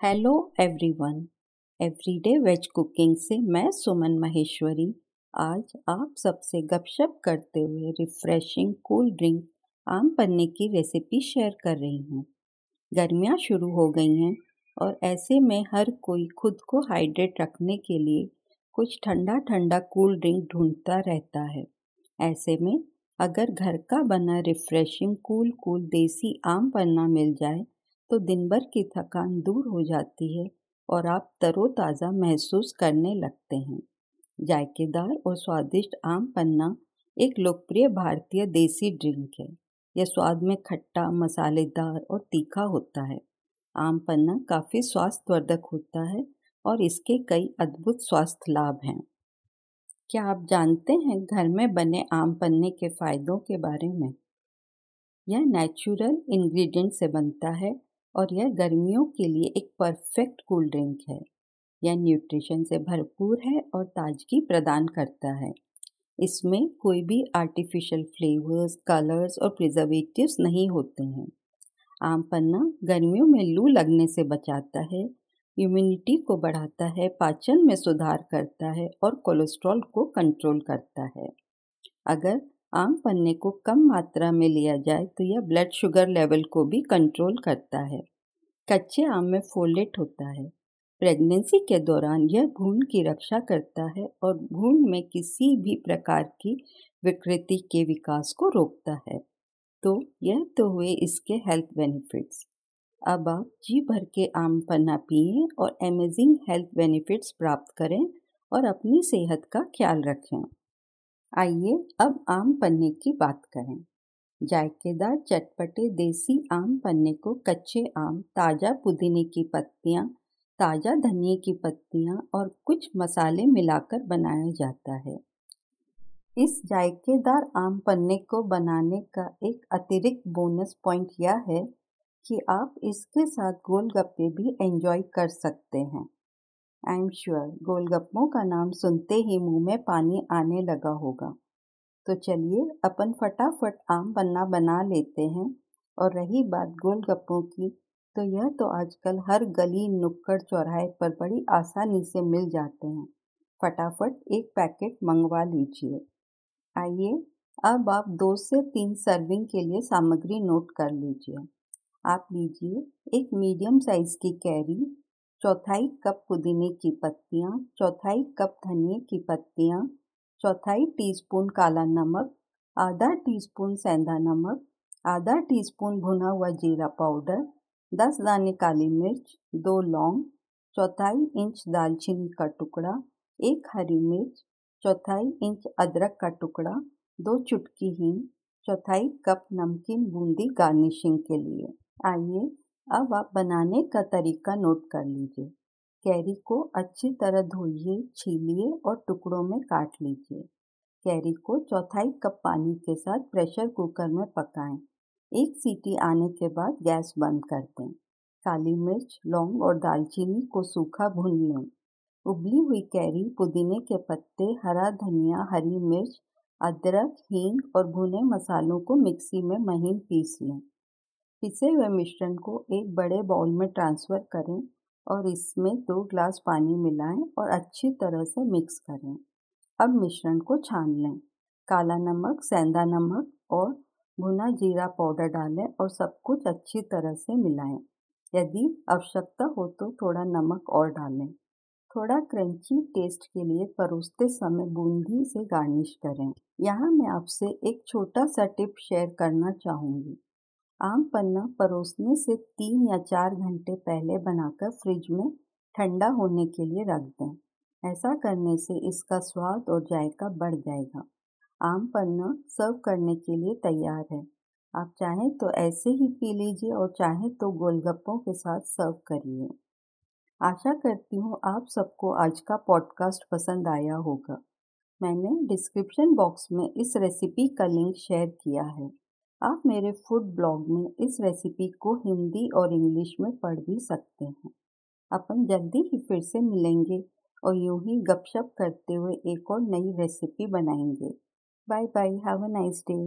Hello everyone everyday veg cooking से मैं सुमन महेश्वरी। आज आप सबसे गपशप करते हुए रिफ्रेशिंग कूल ड्रिंक आम पन्ने की रेसिपी शेयर कर रही हूँ। गर्मियाँ शुरू हो गई हैं और ऐसे में हर कोई खुद को हाइड्रेट रखने के लिए कुछ ठंडा ठंडा कूल ड्रिंक ढूंढता रहता है। ऐसे में अगर घर का बना रिफ्रेशिंग कूल कूल देसी आम पन्ना मिल जाए तो दिन भर की थकान दूर हो जाती है और आप तरोताज़ा महसूस करने लगते हैं। जायकेदार और स्वादिष्ट आम पन्ना एक लोकप्रिय भारतीय देसी ड्रिंक है। यह स्वाद में खट्टा, मसालेदार और तीखा होता है। आम पन्ना काफ़ी स्वास्थ्यवर्धक होता है और इसके कई अद्भुत स्वास्थ्य लाभ हैं। क्या आप जानते हैं घर में बने आम पन्ने के फ़ायदों के बारे में? यह नेचुरल इंग्रेडिएंट से बनता है और यह गर्मियों के लिए एक परफेक्ट कूल ड्रिंक है। यह न्यूट्रिशन से भरपूर है और ताजगी प्रदान करता है। इसमें कोई भी आर्टिफिशियल फ्लेवर्स कलर्स और प्रिजर्वेटिव्स नहीं होते हैं। आम पन्ना गर्मियों में लू लगने से बचाता है इम्यूनिटी को बढ़ाता है, पाचन में सुधार करता है और कोलेस्ट्रॉल को कंट्रोल करता है। अगर आम पन्ने को कम मात्रा में लिया जाए तो यह ब्लड शुगर लेवल को भी कंट्रोल करता है। कच्चे आम में फोलेट होता है। प्रेगनेंसी के दौरान यह भ्रूण की रक्षा करता है और भ्रूण में किसी भी प्रकार की विकृति के विकास को रोकता है। तो यह तो हुए इसके हेल्थ बेनिफिट्स अब आप जी भर के आम पन्ना पिए और अमेजिंग हेल्थ बेनिफिट्स प्राप्त करें और अपनी सेहत का ख्याल रखें। आइए अब आम पन्ने की बात करें। जायकेदार चटपटे देसी आम पन्ने को कच्चे आम, ताज़ा पुदीने की पत्तियाँ, ताज़ा धनिए की पत्तियाँ और कुछ मसाले मिलाकर बनाया जाता है। इस जायकेदार आम पन्ने को बनाने का एक अतिरिक्त बोनस पॉइंट यह है कि आप इसके साथ गोलगप्पे भी एंजॉय कर सकते हैं। आई एम श्योर गोलगप्पों का नाम सुनते ही मुँह में पानी आने लगा होगा। तो चलिए अपन फटाफट आम पन्ना बना लेते हैं। और रही बात गोलगप्पों की तो यह तो आजकल हर गली नुक्कड़ चौराहे पर बड़ी आसानी से मिल जाते हैं। फटाफट एक पैकेट मंगवा लीजिए। आइए, अब आप दो से तीन सर्विंग के लिए सामग्री नोट कर लीजिए। आप लीजिए एक मीडियम साइज़ की कैरी चौथाई कप पुदीने की पत्तियाँ, चौथाई कप धनिए की पत्तियाँ, चौथाई टीस्पून काला नमक, आधा टीस्पून सेंधा नमक, आधा टीस्पून भुना हुआ जीरा पाउडर, दस दाने काली मिर्च, दो लौंग, चौथाई इंच दालचीनी का टुकड़ा, एक हरी मिर्च, चौथाई इंच अदरक का टुकड़ा, दो चुटकी हींग, चौथाई कप नमकीन बूंदी गार्निशिंग के लिए। आइए अब आप बनाने का तरीका नोट कर लीजिए। कैरी को अच्छी तरह धोइए, छीलिए और टुकड़ों में काट लीजिए। कैरी को चौथाई कप पानी के साथ प्रेशर कुकर में पकाएँ। एक सीटी आने के बाद गैस बंद कर दें। काली मिर्च, लौंग और दालचीनी को सूखा भून लें। उबली हुई कैरी, पुदीने के पत्ते, हरा धनिया, हरी मिर्च, अदरक, हींग और भुने मसालों को मिक्सी में महीन पीस लें। पिसे हुए मिश्रण को एक बड़े बाउल में ट्रांसफ़र करें और इसमें दो ग्लास पानी मिलाएँ और अच्छी तरह से मिक्स करें। अब मिश्रण को छान लें। काला नमक, सेंधा नमक और भुना जीरा पाउडर डालें और सब कुछ अच्छी तरह से मिलाएँ। यदि आवश्यकता हो तो थोड़ा नमक और डालें। थोड़ा क्रंची टेस्ट के लिए परोसते समय बूंदी से गार्निश करें। यहाँ मैं आपसे एक छोटा सा टिप शेयर करना चाहूँगी। आम पन्ना परोसने से तीन या चार घंटे पहले बनाकर फ्रिज में ठंडा होने के लिए रख दें। ऐसा करने से इसका स्वाद और जायका बढ़ जाएगा। आम पन्ना सर्व करने के लिए तैयार है। आप चाहें तो ऐसे ही पी लीजिए और चाहें तो गोलगप्पों के साथ सर्व करिए। आशा करती हूँ आप सबको आज का पॉडकास्ट पसंद आया होगा। मैंने डिस्क्रिप्शन बॉक्स में इस रेसिपी का लिंक शेयर किया है। आप मेरे फ़ूड ब्लॉग में इस रेसिपी को हिंदी और इंग्लिश में पढ़ भी सकते हैं। अपन जल्दी ही फिर से मिलेंगे और यूँ ही गपशप करते हुए एक और नई रेसिपी बनाएँगे। Bye bye have a nice day